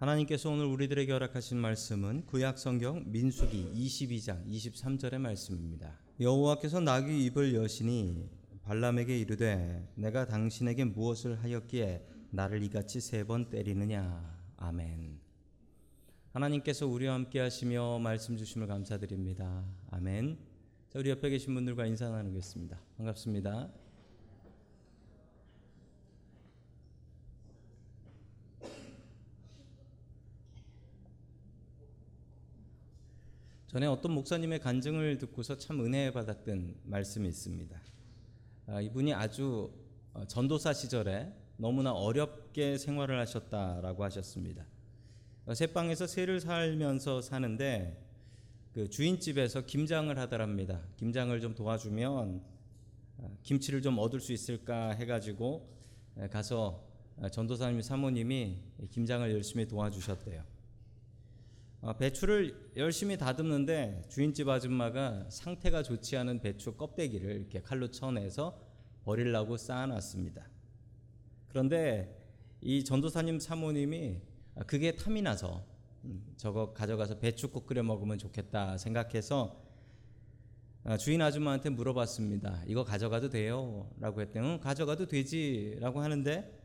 하나님께서 오늘 우리들에게 허락하신 말씀은 구약 성경 민수기 22장 23절의 말씀입니다. 여호와께서 나귀 입을 여시니 발람에게 이르되 내가 당신에게 무엇을 하였기에 나를 이같이 세 번 때리느냐 아멘. 하나님께서 우리와 함께 하시며 말씀 주심을 감사드립니다. 아멘. 자, 우리 옆에 계신 분들과 인사 나누겠습니다. 반갑습니다. 전에 어떤 목사님의 간증을 듣고서 참 은혜 받았던 말씀이 있습니다. 아, 이분이 아주 어, 전도사 시절에 너무나 어렵게 생활을 하셨다라고 하셨습니다. 어, 새방에서 새를 살면서 사는데 그 주인집에서 김장을 하더랍니다. 김장을 좀 도와주면 어, 김치를 좀 얻을 수 있을까 해가지고 에, 가서 어, 전도사님 사모님이 김장을 열심히 도와주셨대요. 어, 배추를 열심히 다듬는데 주인집 아줌마가 상태가 좋지 않은 배추 껍데기를 이렇게 칼로 쳐내서 버리려고 쌓아놨습니다. 그런데 이 전도사님 사모님이 아, 그게 탐이 나서 음, 저거 가져가서 배추국 끓여 먹으면 좋겠다 생각해서 아, 주인 아줌마한테 물어봤습니다. 이거 가져가도 돼요? 라고 했더니 응, 가져가도 되지 라고 하는데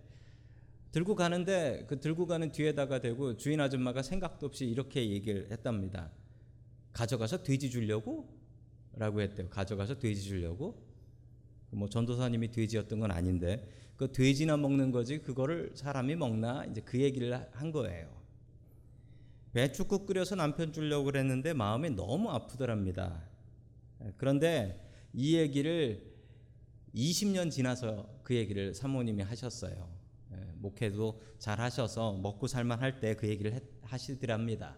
들고 가는데 그 들고 가는 뒤에다가 대고 주인 아줌마가 생각도 없이 이렇게 얘기를 했답니다. 가져가서 돼지 주려고? 라고 했대요. 가져가서 돼지 주려고? 뭐 전도사님이 돼지였던 건 아닌데 그 돼지나 먹는 거지 그거를 사람이 먹나 이제 그 얘기를 한 거예요. 배추국 끓여서 남편 주려고 그랬는데 마음이 너무 아프더랍니다. 그런데 이 얘기를 20년 지나서 그 얘기를 사모님이 하셨어요. 예, 목회도 잘 하셔서 먹고 살만 할 때 그 얘기를 하시더랍니다.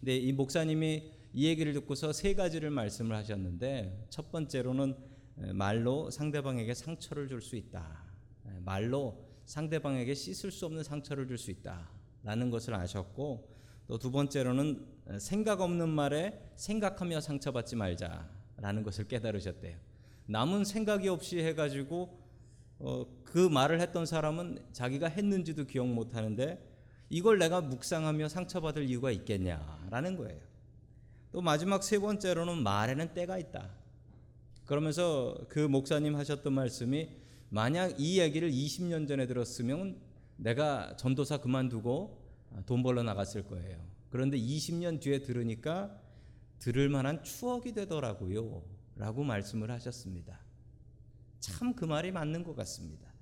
근데 이 목사님이 이 얘기를 듣고서 세 가지를 말씀을 하셨는데 첫 번째로는 예, 말로 상대방에게 상처를 줄 수 있다. 예, 말로 상대방에게 씻을 수 없는 상처를 줄 수 있다라는 것을 아셨고 또 두 번째로는 예, 생각 없는 말에 생각하며 상처받지 말자라는 것을 깨달으셨대요. 남은 생각이 없이 해가지고 어, 그 말을 했던 사람은 자기가 했는지도 기억 못 하는데 이걸 내가 묵상하며 상처받을 이유가 있겠냐라는 거예요. 또 마지막 세 번째로는 말에는 때가 있다. 그러면서 그 목사님 하셨던 말씀이 만약 이 얘기를 20년 전에 들었으면 내가 전도사 그만두고 돈 벌러 나갔을 거예요. 그런데 20년 뒤에 들으니까 들을 만한 추억이 되더라고요. 라고 말씀을 하셨습니다. 참 그 말이 맞는 것 같습니다.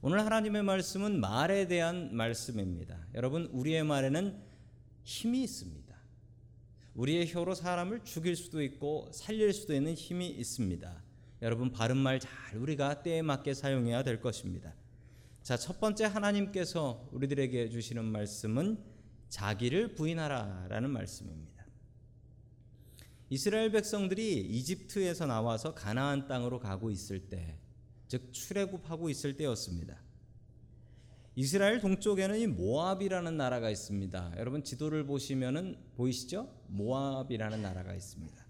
오늘 하나님의 말씀은 말에 대한 말씀입니다. 여러분, 우리의 말에는 힘이 있습니다. 우리의 혀로 사람을 죽일 수도 있고 살릴 수도 있는 힘이 있습니다. 여러분, 바른 말 잘 우리가 때에 맞게 사용해야 될 것입니다. 자, 첫 번째 하나님께서 우리들에게 주시는 말씀은 자기를 부인하라 라는 말씀입니다. 이스라엘 백성들이 이집트에서 나와서 가나안 땅으로 가고 있을 때, 즉 출애굽하고 있을 때였습니다. 이스라엘 동쪽에는 이 모압이라는 나라가 있습니다. 여러분 지도를 보시면은 보이시죠? 모압이라는 나라가 있습니다.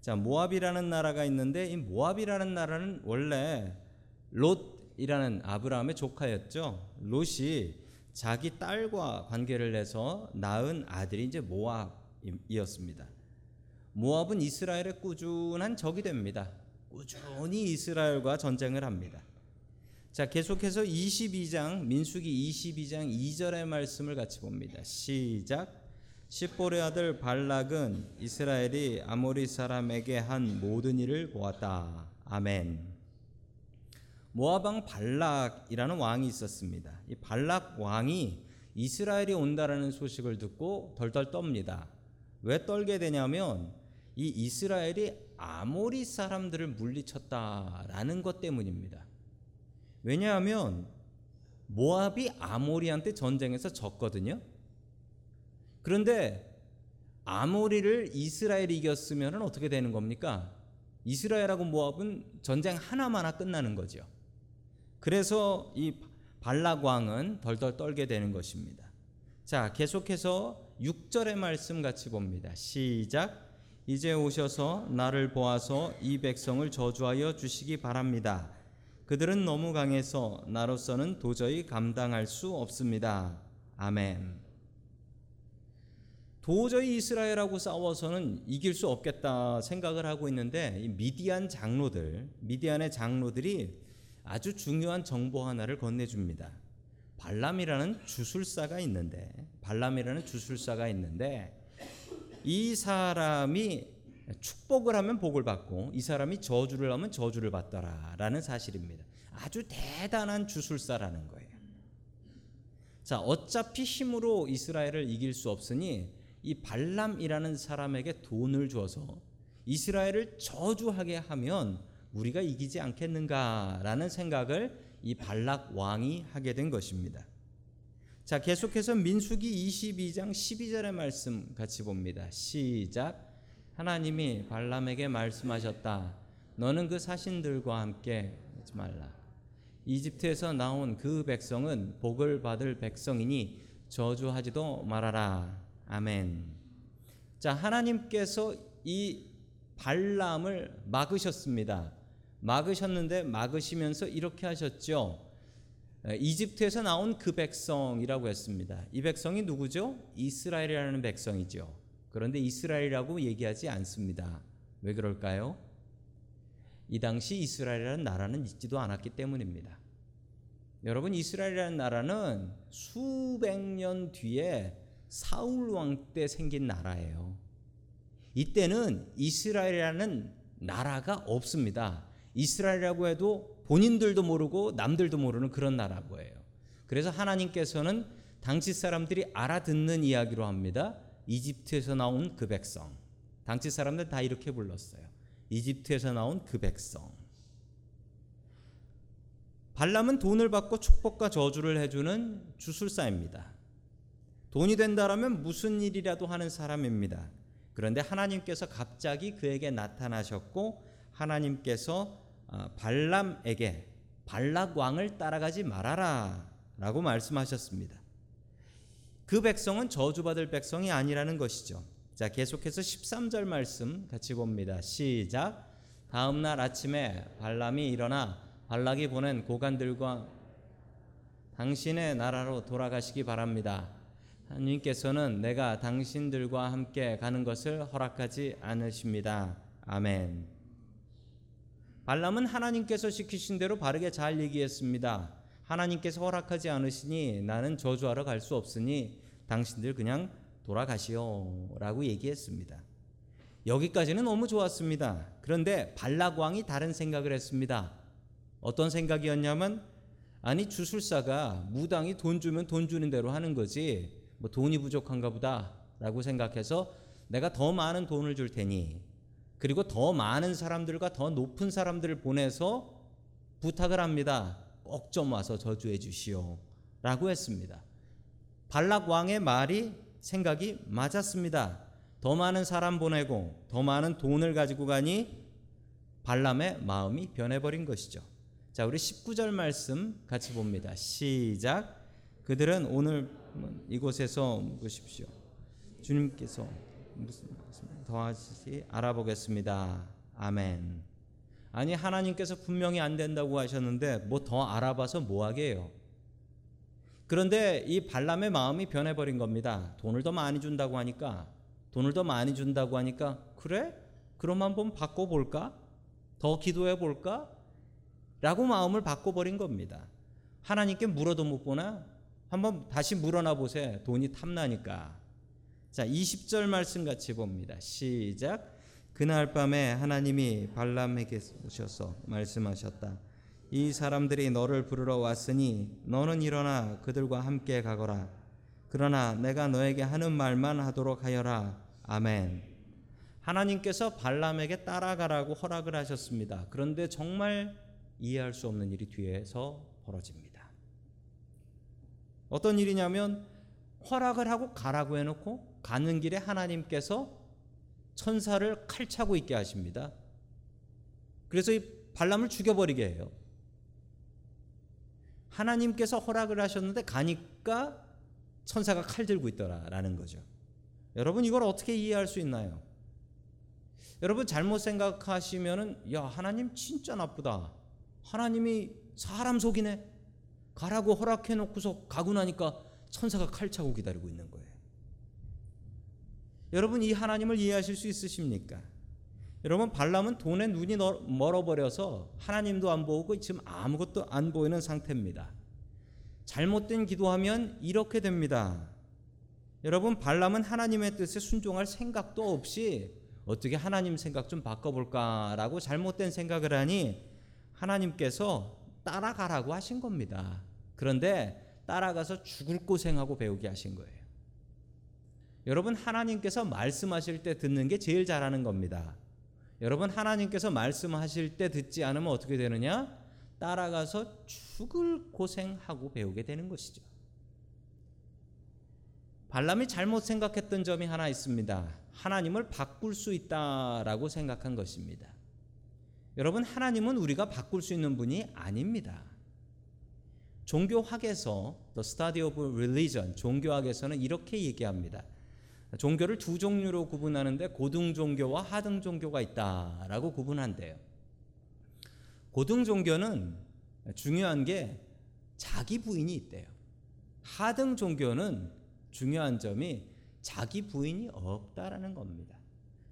자, 모압이라는 나라가 있는데 이 모압이라는 나라는 원래 롯이라는 아브라함의 조카였죠. 롯이 자기 딸과 관계를 해서 낳은 아들이 이제 모압이었습니다. 모압은 이스라엘의 꾸준한 적이 됩니다. 꾸준히 이스라엘과 전쟁을 합니다. 자, 계속해서 22장 민수기 22장 2절의 말씀을 같이 봅니다. 시작. 십보의 아들 발락은 이스라엘이 아모리 사람에게 한 모든 일을 보았다. 아멘. 모압 왕 발락이라는 왕이 있었습니다. 이 발락 왕이 이스라엘이 온다라는 소식을 듣고 덜덜 떱니다. 왜 떨게 되냐면 이 이스라엘이 아모리 사람들을 물리쳤다라는 것 때문입니다. 왜냐하면 모압이 아모리한테 전쟁에서 졌거든요. 그런데 아모리를 이스라엘이 이겼으면 어떻게 되는 겁니까? 이스라엘하고 모압은 전쟁 하나만 하 끝나는 거죠. 그래서 이 발락 왕은 덜덜 떨게 되는 것입니다. 자, 계속해서 6절의 말씀 같이 봅니다. 시작. 이제 오셔서 나를 보아서 이 백성을 저주하여 주시기 바랍니다. 그들은 너무 강해서 나로서는 도저히 감당할 수 없습니다. 아멘. 도저히 이스라엘하고 싸워서는 이길 수 없겠다 생각을 하고 있는데 이 미디안 장로들, 미디안의 장로들이 아주 중요한 정보 하나를 건네줍니다. 발람이라는 주술사가 있는데 발람이라는 주술사가 있는데 이 사람이 축복을 하면 복을 받고 이 사람이 저주를 하면 저주를 받더라라는 사실입니다. 아주 대단한 주술사라는 거예요. 자, 어차피 힘으로 이스라엘을 이길 수 없으니 이 발람이라는 사람에게 돈을 줘서 이스라엘을 저주하게 하면 우리가 이기지 않겠는가라는 생각을 이 발락 왕이 하게 된 것입니다. 자, 계속해서 민수기 22장 12절의 말씀 같이 봅니다. 시작. 하나님이 발람에게 말씀하셨다. 너는 그 사신들과 함께 하지 말라. 이집트에서 나온 그 백성은 복을 받을 백성이니 저주하지도 말아라. 아멘. 자, 하나님께서 이 발람을 막으셨습니다. 막으셨는데 막으시면서 이렇게 하셨죠. 이집트에서 나온 그 백성이라고 했습니다. 이 백성이 누구죠? 이스라엘이라는 백성이죠. 그런데 이스라엘이라고 얘기하지 않습니다. 왜 그럴까요? 이 당시 이스라엘이라는 나라는 있지도 않았기 때문입니다. 여러분 이스라엘이라는 나라는 수백 년 뒤에 사울 왕 때 생긴 나라예요. 이때는 이스라엘이라는 나라가 없습니다. 이스라엘이라고 해도 본인들도 모르고 남들도 모르는 그런 나라고예요. 그래서 하나님께서는 당시 사람들이 알아듣는 이야기로 합니다. 이집트에서 나온 그 백성. 당시 사람들 다 이렇게 불렀어요. 이집트에서 나온 그 백성. 발람은 돈을 받고 축복과 저주를 해주는 주술사입니다. 돈이 된다라면 무슨 일이라도 하는 사람입니다. 그런데 하나님께서 갑자기 그에게 나타나셨고 하나님께서 아, 발람에게 발락 왕을 따라가지 말아라라고 말씀하셨습니다. 그 백성은 저주받을 백성이 아니라는 것이죠. 자, 계속해서 13절 말씀 같이 봅니다. 시작. 다음 날 아침에 발람이 일어나 발락이 보낸 고관들과 당신의 나라로 돌아가시기 바랍니다. 하나님께서는 내가 당신들과 함께 가는 것을 허락하지 않으십니다. 아멘. 발람은 하나님께서 시키신 대로 바르게 잘 얘기했습니다. 하나님께서 허락하지 않으시니 나는 저주하러 갈 수 없으니 당신들 그냥 돌아가시오 라고 얘기했습니다. 여기까지는 너무 좋았습니다. 그런데 발락 왕이 다른 생각을 했습니다. 어떤 생각이었냐면 아니 주술사가 무당이 돈 주면 돈 주는 대로 하는 거지 뭐 돈이 부족한가 보다 라고 생각해서 내가 더 많은 돈을 줄 테니 그리고 더 많은 사람들과 더 높은 사람들을 보내서 부탁을 합니다. 꼭 좀 와서 저주해 주시오. 라고 했습니다. 발락 왕의 말이 생각이 맞았습니다. 더 많은 사람 보내고 더 많은 돈을 가지고 가니 발람의 마음이 변해버린 것이죠. 자, 우리 19절 말씀 같이 봅니다. 시작. 그들은 오늘 이곳에서 묵으십시오. 주님께서 무슨 더하시 알아보겠습니다. 아멘. 아니 하나님께서 분명히 안 된다고 하셨는데 뭐 더 알아봐서 뭐 하게요? 그런데 이 발람의 마음이 변해버린 겁니다. 돈을 더 많이 준다고 하니까 돈을 더 많이 준다고 하니까 그래? 그럼 한번 바꿔 볼까? 더 기도해 볼까? 라고 마음을 바꿔 버린 겁니다. 하나님께 물어도 못 보나? 한번 다시 물어나 보세. 돈이 탐나니까. 자, 20절 말씀 같이 봅니다. 시작. 그날 밤에 하나님이 발람에게 오셔서 말씀하셨다. 이 사람들이 너를 부르러 왔으니 너는 일어나 그들과 함께 가거라. 그러나 내가 너에게 하는 말만 하도록 하여라. 아멘. 하나님께서 발람에게 따라가라고 허락을 하셨습니다. 그런데 정말 이해할 수 없는 일이 뒤에서 벌어집니다. 어떤 일이냐면 허락을 하고 가라고 해놓고 가는 길에 하나님께서 천사를 칼차고 있게 하십니다. 그래서 이 발람을 죽여버리게 해요. 하나님께서 허락을 하셨는데 가니까 천사가 칼 들고 있더라라는 거죠. 여러분 이걸 어떻게 이해할 수 있나요? 여러분 잘못 생각하시면은 야 하나님 진짜 나쁘다. 하나님이 사람 속이네. 가라고 허락해 놓고서 가고 나니까 천사가 칼 차고 기다리고 있는 거예요. 여러분 이 하나님을 이해하실 수 있으십니까? 여러분 발람은 돈에 눈이 멀어버려서 하나님도 안 보고 지금 아무것도 안 보이는 상태입니다. 잘못된 기도하면 이렇게 됩니다. 여러분 발람은 하나님의 뜻에 순종할 생각도 없이 어떻게 하나님 생각 좀 바꿔볼까라고 잘못된 생각을 하니 하나님께서 따라가라고 하신 겁니다. 그런데 따라가서 죽을 고생하고 배우게 하신 거예요. 여러분 하나님께서 말씀하실 때 듣는 게 제일 잘하는 겁니다. 여러분 하나님께서 말씀하실 때 듣지 않으면 어떻게 되느냐? 따라가서 죽을 고생하고 배우게 되는 것이죠. 발람이 잘못 생각했던 점이 하나 있습니다. 하나님을 바꿀 수 있다라고 생각한 것입니다. 여러분 하나님은 우리가 바꿀 수 있는 분이 아닙니다. 종교학에서 The Study of Religion 종교학에서는 이렇게 얘기합니다. 종교를 두 종류로 구분하는데 고등 종교와 하등 종교가 있다라고 구분한대요. 고등 종교는 중요한 게 자기 부인이 있대요. 하등 종교는 중요한 점이 자기 부인이 없다라는 겁니다.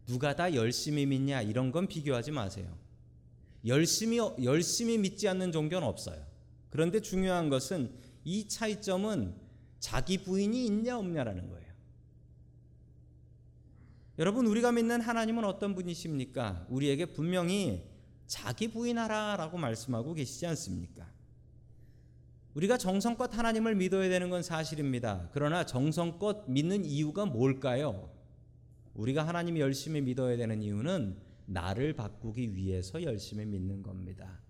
누가 다 열심히 믿냐 이런 건 비교하지 마세요. 열심히 열심히 믿지 않는 종교는 없어요. 그런데 중요한 것은 이 차이점은 자기 부인이 있냐 없냐라는 거예요. 여러분 우리가 믿는 하나님은 어떤 분이십니까? 우리에게 분명히 자기 부인하라라고 말씀하고 계시지 않습니까? 우리가 정성껏 하나님을 믿어야 되는 건 사실입니다. 그러나 정성껏 믿는 이유가 뭘까요? 우리가 하나님 열심히 믿어야 되는 이유는 나를 바꾸기 위해서 열심히 믿는 겁니다.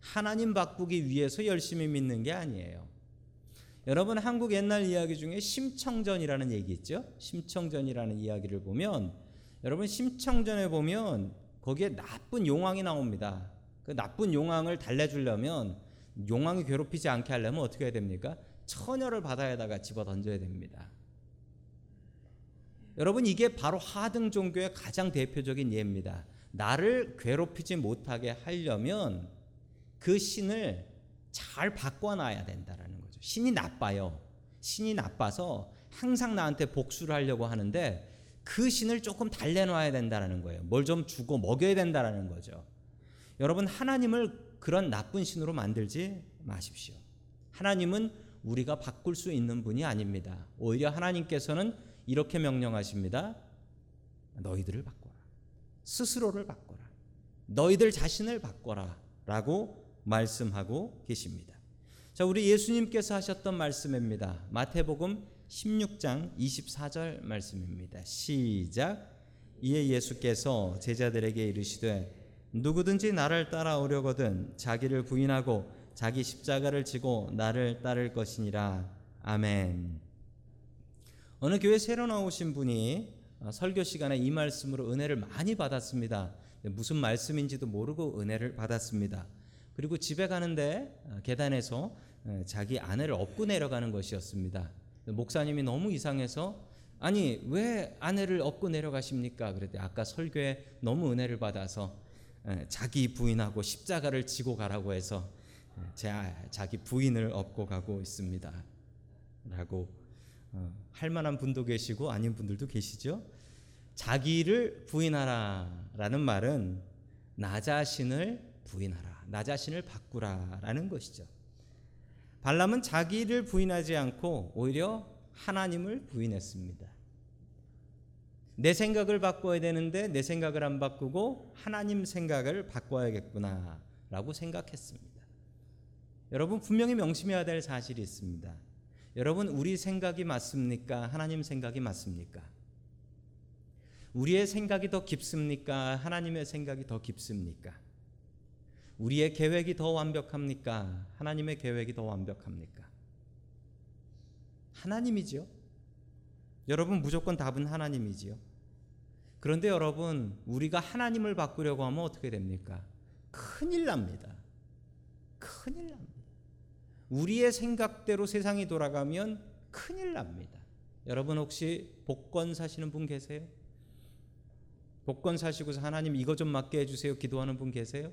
하나님 바꾸기 위해서 열심히 믿는 게 아니에요. 여러분 한국 옛날 이야기 중에 심청전이라는 얘기 있죠? 심청전이라는 이야기를 보면 여러분 심청전에 보면 거기에 나쁜 용왕이 나옵니다. 그 나쁜 용왕을 달래주려면 용왕이 괴롭히지 않게 하려면 어떻게 해야 됩니까? 처녀를 바다에다가 집어 던져야 됩니다. 여러분 이게 바로 하등 종교의 가장 대표적인 예입니다. 나를 괴롭히지 못하게 하려면 그 신을 잘 바꿔놔야 된다라는 신이 나빠요. 신이 나빠서 항상 나한테 복수를 하려고 하는데 그 신을 조금 달래놔야 된다는 거예요. 뭘 좀 주고 먹여야 된다는 거죠. 여러분 하나님을 그런 나쁜 신으로 만들지 마십시오. 하나님은 우리가 바꿀 수 있는 분이 아닙니다. 오히려 하나님께서는 이렇게 명령하십니다. 너희들을 바꿔라. 스스로를 바꿔라. 너희들 자신을 바꿔라. 라고 말씀하고 계십니다. 자, 우리 예수님께서 하셨던 말씀입니다. 마태복음 16장 24절 말씀입니다. 시작. 이에 예수께서 제자들에게 이르시되 누구든지 나를 따라오려거든 자기를 부인하고 자기 십자가를 지고 나를 따를 것이니라. 아멘. 어느 교회 새로 나오신 분이 어, 설교 시간에 이 말씀으로 은혜를 많이 받았습니다. 무슨 말씀인지도 모르고 은혜를 받았습니다. 그리고 집에 가는데 어, 계단에서 예, 자기 아내를 업고 내려가는 것이었습니다. 목사님이 너무 이상해서 아니 왜 아내를 업고 내려가십니까? 그랬더니 아까 설교에 너무 은혜를 받아서 예, 자기 부인하고 십자가를 지고 가라고 해서 예, 제 아, 자기 부인을 업고 가고 있습니다. 라고 어, 할 만한 분도 계시고 아닌 분들도 계시죠. 자기를 부인하라라는 말은 나 자신을 부인하라, 나 자신을 바꾸라라는 것이죠. 발람은 자기를 부인하지 않고 오히려 하나님을 부인했습니다. 내 생각을 바꿔야 되는데 내 생각을 안 바꾸고 하나님 생각을 바꿔야겠구나 라고 생각했습니다. 여러분 분명히 명심해야 될 사실이 있습니다. 여러분 우리 생각이 맞습니까? 하나님 생각이 맞습니까? 우리의 생각이 더 깊습니까? 하나님의 생각이 더 깊습니까? 우리의 계획이 더 완벽합니까? 하나님의 계획이 더 완벽합니까? 하나님이지요. 여러분 무조건 답은 하나님이지요. 그런데 여러분 우리가 하나님을 바꾸려고 하면 어떻게 됩니까? 큰일 납니다. 큰일 납니다. 우리의 생각대로 세상이 돌아가면 큰일 납니다. 여러분 혹시 복권 사시는 분 계세요? 복권 사시고서 하나님 이거 좀 맡게 해주세요 기도하는 분 계세요?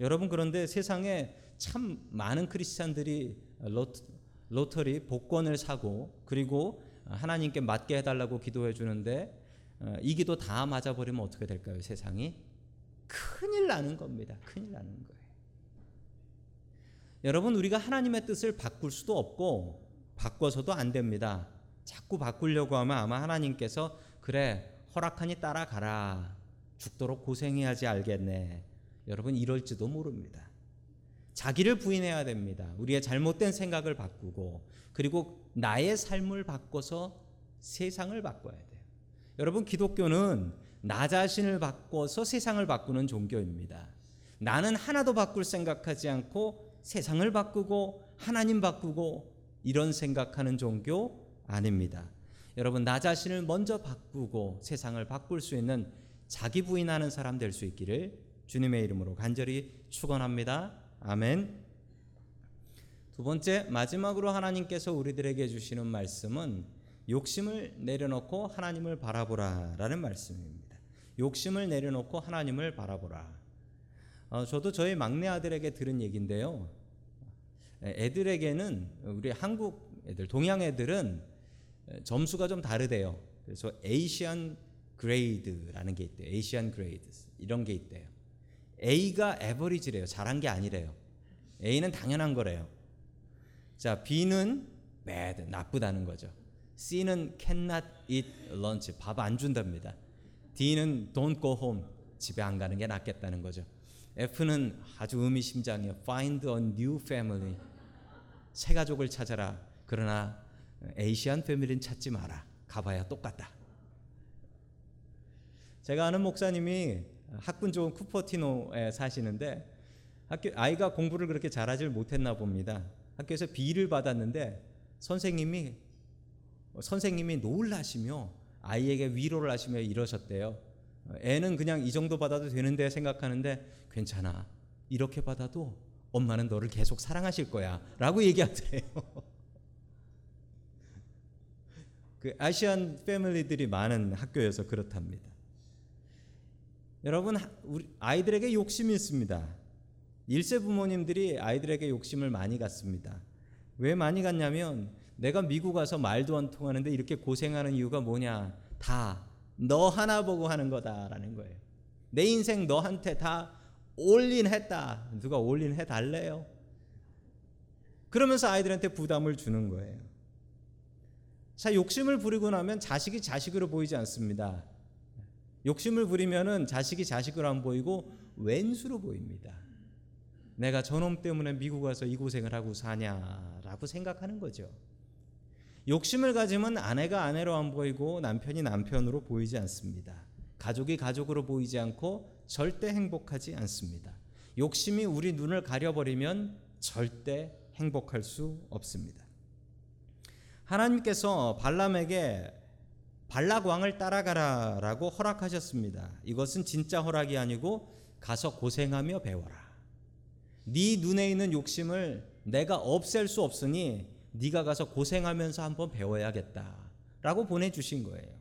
여러분 그런데 세상에 참 많은 크리스찬들이 로터, 리 복권을 사고 그리고 하나님께 맞게 해달라고 기도해 주는데 어, 이 기도 다 맞아버리면 어떻게 될까요? 세상이 큰일 나는 겁니다. 큰일 나는 거예요. 여러분 우리가 하나님의 뜻을 바꿀 수도 없고 바꿔서도 안 됩니다. 자꾸 바꾸려고 하면 아마 하나님께서 그래 허락하니 따라가라 죽도록 고생해야지 알겠네. 여러분 이럴지도 모릅니다. 자기를 부인해야 됩니다. 우리의 잘못된 생각을 바꾸고 그리고 나의 삶을 바꿔서 세상을 바꿔야 돼요. 여러분 기독교는 나 자신을 바꿔서 세상을 바꾸는 종교입니다. 나는 하나도 바꿀 생각하지 않고 세상을 바꾸고 하나님 바꾸고 이런 생각하는 종교 아닙니다. 여러분 나 자신을 먼저 바꾸고 세상을 바꿀 수 있는 자기 부인하는 사람 될 수 있기를 주님의 이름으로 간절히 축원합니다. 아멘. 두 번째 마지막으로 하나님께서 우리들에게 주시는 말씀은 욕심을 내려놓고 하나님을 바라보라라는 말씀입니다. 욕심을 내려놓고 하나님을 바라보라. 어, 저도 저희 막내 아들에게 들은 얘기인데요. 애들에게는 우리 한국 애들, 동양 애들은 점수가 좀 다르대요. 그래서 Asian grade라는 게 있대요. Asian grade 이런 게 있대요. A가 average래요. 잘한 게 아니래요. A는 당연한 거래요. 자, B는 bad, 나쁘다는 거죠. C는 cannot eat lunch, 밥 안 준답니다. D는 don't go home, 집에 안 가는 게 낫겠다는 거죠. F는 아주 의미심장해요. find a new family, 새 가족을 찾아라. 그러나 에이시안 패밀리는 찾지 마라. 가봐야 똑같다. 제가 아는 목사님이 학군 좋은 쿠퍼티노에 사시는데 학교 아이가 공부를 그렇게 잘하지 못했나 봅니다. 학교에서 B를 받았는데 선생님이 선생님이 놀라시며 아이에게 위로를 하시며 이러셨대요. 애는 그냥 이 정도 받아도 되는데 생각하는데 괜찮아. 이렇게 받아도 엄마는 너를 계속 사랑하실 거야. 라고 얘기하세요. 그 아시안 패밀리들이 많은 학교여서 그렇답니다. 여러분 아이들에게 욕심이 있습니다. 일세 부모님들이 아이들에게 욕심을 많이 갖습니다. 왜 많이 갖냐면 내가 미국 가서 말도 안 통하는데 이렇게 고생하는 이유가 뭐냐? 다 너 하나 보고 하는 거다라는 거예요. 내 인생 너한테 다 올린했다. 누가 올린해 달래요? 그러면서 아이들한테 부담을 주는 거예요. 자, 욕심을 부리고 나면 자식이 자식으로 보이지 않습니다. 욕심을 부리면은 자식이 자식으로 안 보이고 왼수로 보입니다. 내가 저놈 때문에 미국 와서 이 고생을 하고 사냐라고 생각하는 거죠. 욕심을 가지면 아내가 아내로 안 보이고 남편이 남편으로 보이지 않습니다. 가족이 가족으로 보이지 않고 절대 행복하지 않습니다. 욕심이 우리 눈을 가려버리면 절대 행복할 수 없습니다. 하나님께서 발람에게 발락 왕을 따라가라라고 허락하셨습니다. 이것은 진짜 허락이 아니고 가서 고생하며 배워라. 네 눈에 있는 욕심을 내가 없앨 수 없으니 네가 가서 고생하면서 한번 배워야겠다라고 보내 주신 거예요.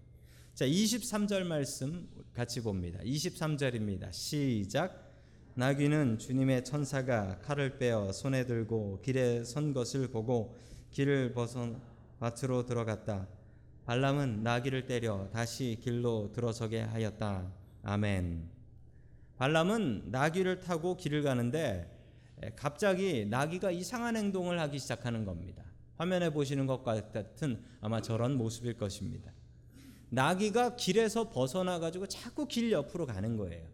자, 23절 말씀 같이 봅니다. 23절입니다. 시작. 나귀는 주님의 천사가 칼을 빼어 손에 들고 길에 선 것을 보고 길을 벗어 밭으로 들어갔다. 발람은 나귀를 때려 다시 길로 들어서게 하였다. 아멘. 발람은 나귀를 타고 길을 가는데 갑자기 나귀가 이상한 행동을 하기 시작하는 겁니다. 화면에 보시는 것 같은 아마 저런 모습일 것입니다. 나귀가 길에서 벗어나 가지고 자꾸 길 옆으로 가는 거예요.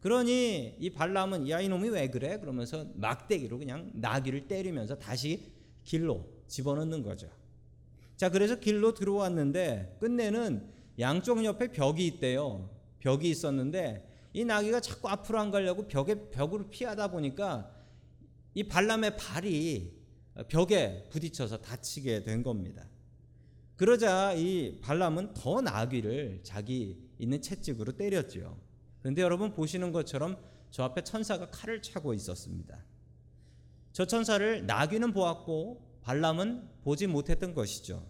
그러니 이 발람은 야 이놈이 왜 그래? 그러면서 막대기로 그냥 나귀를 때리면서 다시 길로 집어넣는 거죠. 자, 그래서 길로 들어왔는데 끝내는 양쪽 옆에 벽이 있대요. 벽이 있었는데 이 나귀가 자꾸 앞으로 안 가려고 벽에 벽으로 피하다 보니까 이 발람의 발이 벽에 부딪혀서 다치게 된 겁니다. 그러자 이 발람은 더 나귀를 자기 있는 채찍으로 때렸죠. 그런데 여러분 보시는 것처럼 저 앞에 천사가 칼을 차고 있었습니다. 저 천사를 나귀는 보았고 발람은 보지 못했던 것이죠.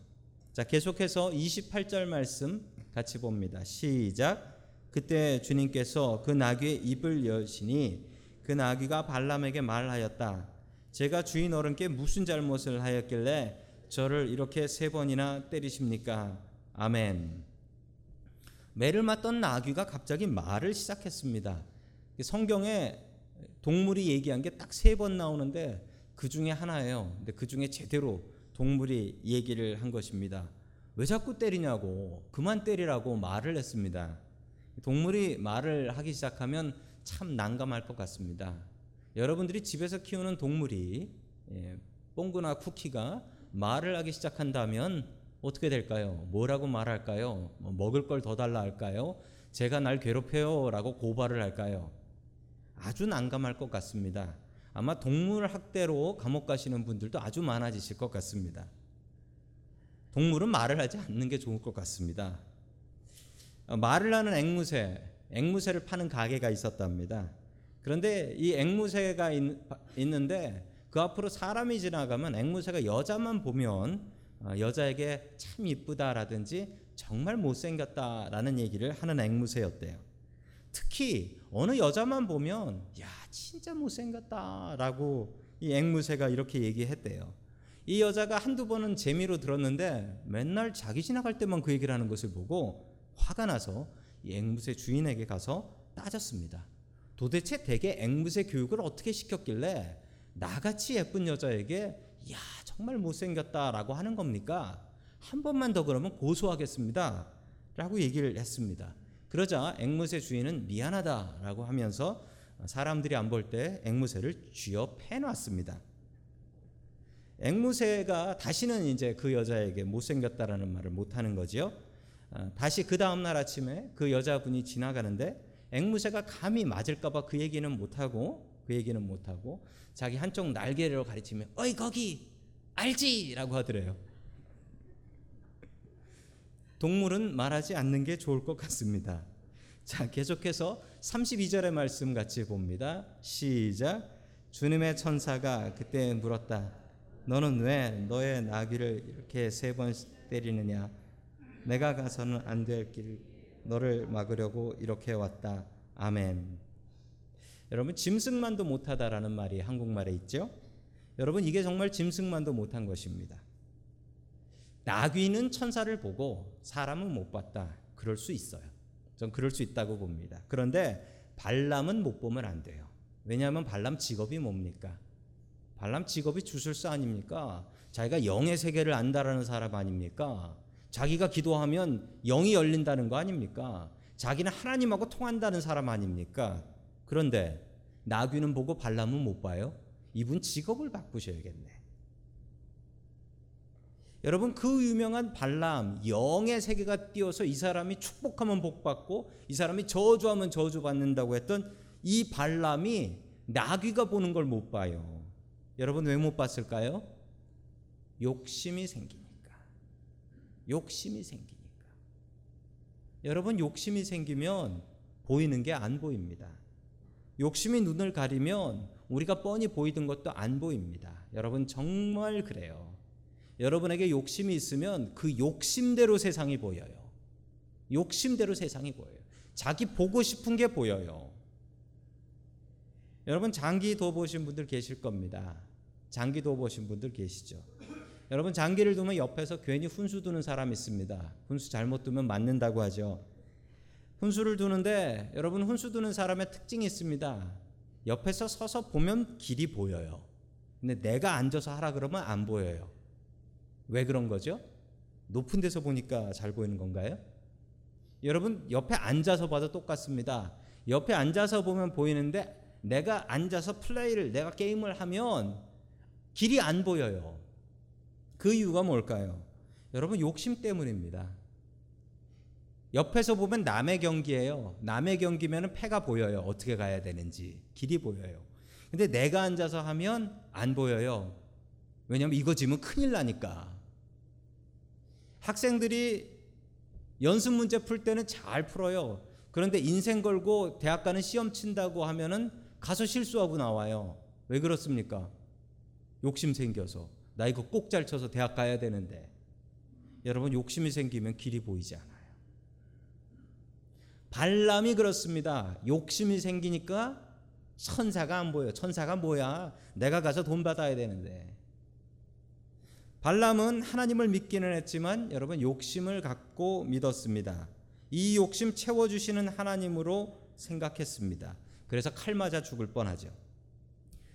자, 계속해서 28절 말씀 같이 봅니다. 시작. 그때 주님께서 그 나귀의 입을 여시니 그 나귀가 발람에게 말하였다. 제가 주인 어른께 무슨 잘못을 하였길래 저를 이렇게 세 번이나 때리십니까? 아멘. 매를 맞던 나귀가 갑자기 말을 시작했습니다. 성경에 동물이 얘기한 게 딱 세 번 나오는데 그 중에 하나예요. 근데 그 중에 제대로 동물이 얘기를 한 것입니다. 왜 자꾸 때리냐고 그만 때리라고 말을 했습니다. 동물이 말을 하기 시작하면 참 난감할 것 같습니다. 여러분들이 집에서 키우는 동물이 예, 뽕구나 쿠키가 말을 하기 시작한다면 어떻게 될까요? 뭐라고 말할까요? 뭐 먹을 걸 더 달라 할까요? 제가 날 괴롭혀요라고 고발을 할까요? 아주 난감할 것 같습니다. 아마 동물 학대로 감옥 가시는 분들도 아주 많아지실 것 같습니다. 동물은 말을 하지 않는 게 좋을 것 같습니다. 어, 말을 하는 앵무새, 앵무새를 파는 가게가 있었답니다. 그런데 이 앵무새가 있, 있는데 그 앞으로 사람이 지나가면 앵무새가 여자만 보면 어, 여자에게 참 이쁘다라든지 정말 못생겼다라는 얘기를 하는 앵무새였대요. 특히 어느 여자만 보면 야 진짜 못생겼다라고 이 앵무새가 이렇게 얘기했대요. 이 여자가 한두 번은 재미로 들었는데 맨날 자기 지나갈 때만 그 얘기를 하는 것을 보고 화가 나서 이 앵무새 주인에게 가서 따졌습니다. 도대체 대개 앵무새 교육을 어떻게 시켰길래 나같이 예쁜 여자에게 야 정말 못생겼다라고 하는 겁니까? 한 번만 더 그러면 고소하겠습니다. 라고 얘기를 했습니다. 그러자 앵무새 주인은 미안하다라고 하면서 사람들이 안 볼 때 앵무새를 쥐어 패놨습니다. 앵무새가 다시는 이제 그 여자에게 못생겼다라는 말을 못 하는 거지요. 아, 다시 그 다음 날 아침에 그 여자분이 지나가는데 앵무새가 감히 맞을까봐 그 얘기는 못 하고 그 얘기는 못 하고 자기 한쪽 날개를 가리치며 어이 거기 알지라고 하더래요. 동물은 말하지 않는 게 좋을 것 같습니다. 자, 계속해서 32절의 말씀 같이 봅니다. 시작. 주님의 천사가 그때 물었다. 너는 왜 너의 나귀를 이렇게 세 번 때리느냐? 내가 가서는 안 될 길 너를 막으려고 이렇게 왔다. 아멘. 여러분 짐승만도 못하다라는 말이 한국말에 있죠. 여러분 이게 정말 짐승만도 못한 것입니다. 나귀는 천사를 보고 사람은 못 봤다. 그럴 수 있어요. 전 그럴 수 있다고 봅니다. 그런데 발람은 못 보면 안 돼요. 왜냐하면 발람 직업이 뭡니까? 발람 직업이 주술사 아닙니까? 자기가 영의 세계를 안다라는 사람 아닙니까? 자기가 기도하면 영이 열린다는 거 아닙니까? 자기는 하나님하고 통한다는 사람 아닙니까? 그런데 나귀는 보고 발람은 못 봐요. 이분 직업을 바꾸셔야겠네. 여러분 그 유명한 발람 영의 세계가 띄어서 이 사람이 축복하면 복받고 이 사람이 저주하면 저주받는다고 했던 이 발람이 나귀가 보는 걸 못 봐요. 여러분 왜 못 봤을까요? 욕심이 생기니까. 욕심이 생기니까. 여러분 욕심이 생기면 보이는 게 안 보입니다. 욕심이 눈을 가리면 우리가 뻔히 보이던 것도 안 보입니다. 여러분 정말 그래요. 여러분에게 욕심이 있으면 그 욕심대로 세상이 보여요. 욕심대로 세상이 보여요. 자기 보고 싶은 게 보여요. 여러분 장기도 보신 분들 계실 겁니다. 장기도 보신 분들 계시죠. 여러분 장기를 두면 옆에서 괜히 훈수 두는 사람 있습니다. 훈수 잘못 두면 맞는다고 하죠. 훈수를 두는데 여러분 훈수 두는 사람의 특징이 있습니다. 옆에서 서서 보면 길이 보여요. 근데 내가 앉아서 하라 그러면 안 보여요. 왜 그런 거죠? 높은 데서 보니까 잘 보이는 건가요? 여러분 옆에 앉아서 봐도 똑같습니다. 옆에 앉아서 보면 보이는데 내가 앉아서 플레이를 내가 게임을 하면 길이 안 보여요. 그 이유가 뭘까요? 여러분 욕심 때문입니다. 옆에서 보면 남의 경기예요. 남의 경기면은 패가 보여요. 어떻게 가야 되는지 길이 보여요. 근데 내가 앉아서 하면 안 보여요. 왜냐하면 이거 지면 큰일 나니까. 학생들이 연습 문제 풀 때는 잘 풀어요. 그런데 인생 걸고 대학 가는 시험 친다고 하면은 가서 실수하고 나와요. 왜 그렇습니까? 욕심 생겨서 나 이거 꼭 잘 쳐서 대학 가야 되는데 여러분 욕심이 생기면 길이 보이지 않아요. 발람이 그렇습니다. 욕심이 생기니까 천사가 안 보여. 천사가 뭐야? 내가 가서 돈 받아야 되는데. 발람은 하나님을 믿기는 했지만 여러분 욕심을 갖고 믿었습니다. 이 욕심 채워주시는 하나님으로 생각했습니다. 그래서 칼 맞아 죽을 뻔하죠.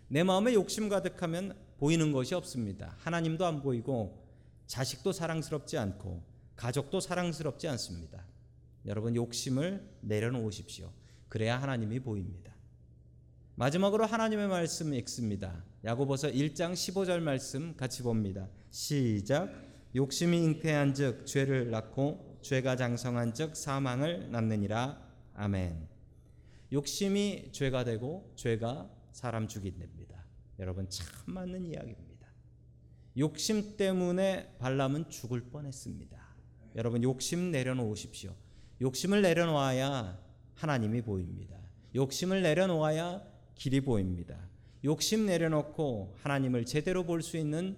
내 마음에 욕심 가득하면 보이는 것이 없습니다. 하나님도 안 보이고 자식도 사랑스럽지 않고 가족도 사랑스럽지 않습니다. 여러분 욕심을 내려놓으십시오. 그래야 하나님이 보입니다. 마지막으로 하나님의 말씀 읽습니다. 야고보서 1장 15절 말씀 같이 봅니다. 시작. 욕심이 잉태한즉 죄를 낳고 죄가 장성한즉 사망을 낳느니라. 아멘. 욕심이 죄가 되고 죄가 사람 죽인답니다. 여러분 참 맞는 이야기입니다. 욕심 때문에 발람은 죽을 뻔했습니다. 여러분 욕심 내려놓으십시오. 욕심을 내려놓아야 하나님이 보입니다. 욕심을 내려놓아야 길이 보입니다. 욕심 내려놓고 하나님을 제대로 볼 수 있는